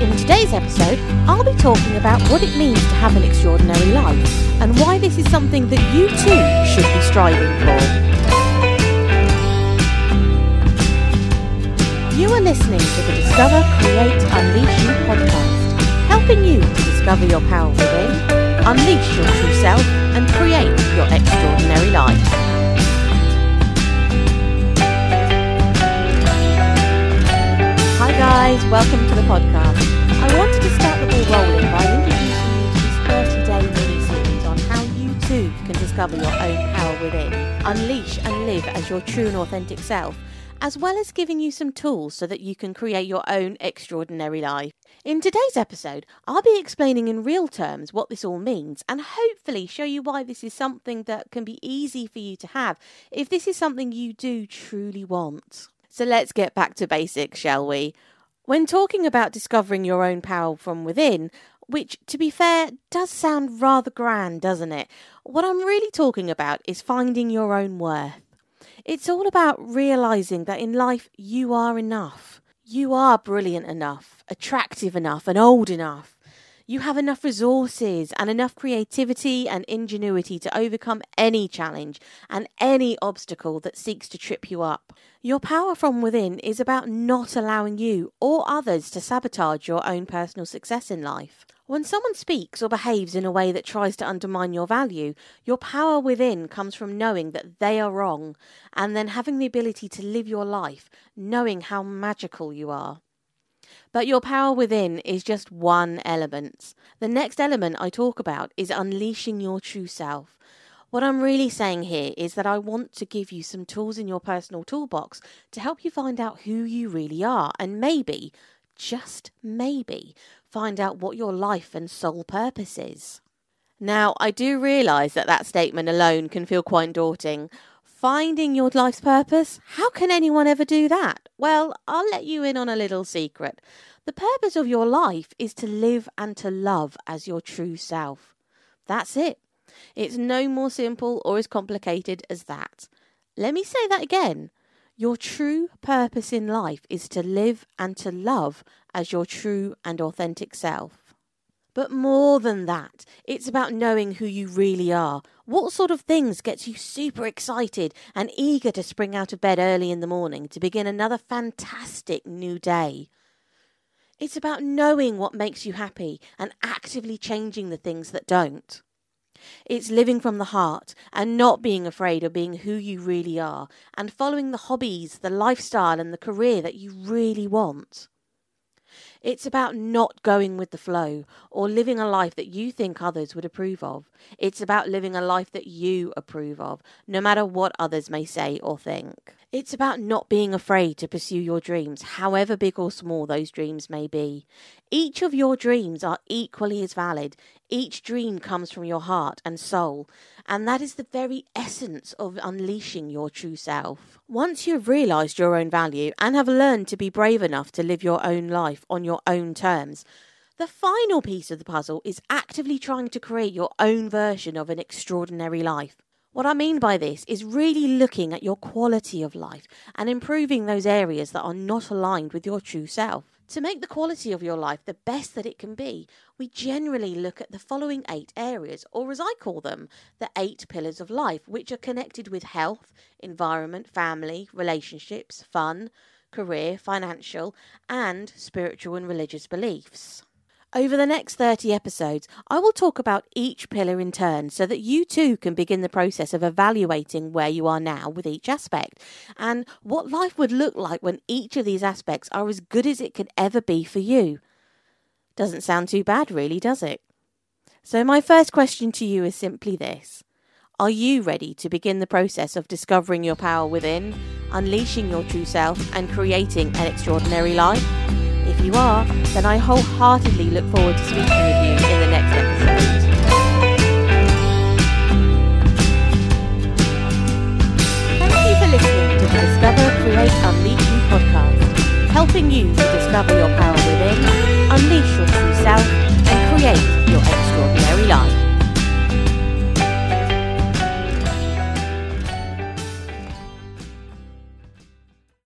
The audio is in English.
In today's episode, I'll be talking about what it means to have an extraordinary life and why this is something that you too should be striving for. You are listening to the Discover, Create, Unleash You podcast, helping you to discover your power within, unleash your true self, and create your extraordinary life. Hi guys, welcome to the podcast. I wanted to start the ball rolling by introducing you to this 30 day mini series on how you too can discover your own power within, unleash and live as your true and authentic self, as well as giving you some tools so that you can create your own extraordinary life. In today's episode, I'll be explaining in real terms what this all means and hopefully show you why this is something that can be easy for you to have if this is something you do truly want. So let's get back to basics, shall we? When talking about discovering your own power from within, which, to be fair, does sound rather grand, doesn't it? What I'm really talking about is finding your own worth. It's all about realizing that in life you are enough. You are brilliant enough, attractive enough, and old enough. You have enough resources and enough creativity and ingenuity to overcome any challenge and any obstacle that seeks to trip you up. Your power from within is about not allowing you or others to sabotage your own personal success in life. When someone speaks or behaves in a way that tries to undermine your value, your power within comes from knowing that they are wrong and then having the ability to live your life knowing how magical you are. But your power within is just one element. The next element I talk about is unleashing your true self. What I'm really saying here is that I want to give you some tools in your personal toolbox to help you find out who you really are and maybe, just maybe, find out what your life and soul purpose is. Now, I do realise that that statement alone can feel quite daunting. Finding your life's purpose? How can anyone ever do that? Well, I'll let you in on a little secret. The purpose of your life is to live and to love as your true self. That's it. It's no more simple or as complicated as that. Let me say that again. Your true purpose in life is to live and to love as your true and authentic self. But more than that, it's about knowing who you really are. What sort of things gets you super excited and eager to spring out of bed early in the morning to begin another fantastic new day? It's about knowing what makes you happy and actively changing the things that don't. It's living from the heart and not being afraid of being who you really are and following the hobbies, the lifestyle, and the career that you really want. It's about not going with the flow or living a life that you think others would approve of. It's about living a life that you approve of, no matter what others may say or think. It's about not being afraid to pursue your dreams, however big or small those dreams may be. Each of your dreams are equally as valid. Each dream comes from your heart and soul, and that is the very essence of unleashing your true self. Once you have realized your own value and have learned to be brave enough to live your own life on your own terms, the final piece of the puzzle is actively trying to create your own version of an extraordinary life. What I mean by this is really looking at your quality of life and improving those areas that are not aligned with your true self. To make the quality of your life the best that it can be, we generally look at the following eight areas, or as I call them, the eight pillars of life, which are connected with health, environment, family, relationships, fun, career, financial, and spiritual and religious beliefs. Over the next 30 episodes, I will talk about each pillar in turn so that you too can begin the process of evaluating where you are now with each aspect and what life would look like when each of these aspects are as good as it could ever be for you. Doesn't sound too bad, really, does it? So, my first question to you is simply this Are you ready to begin the process of discovering your power within, unleashing your true self, and creating an extraordinary life? If you are, then I wholeheartedly look forward to speaking with you in the next episode. Thank you for listening to the Discover, Create, Unleash You podcast, helping you to discover your power within, unleash your true self,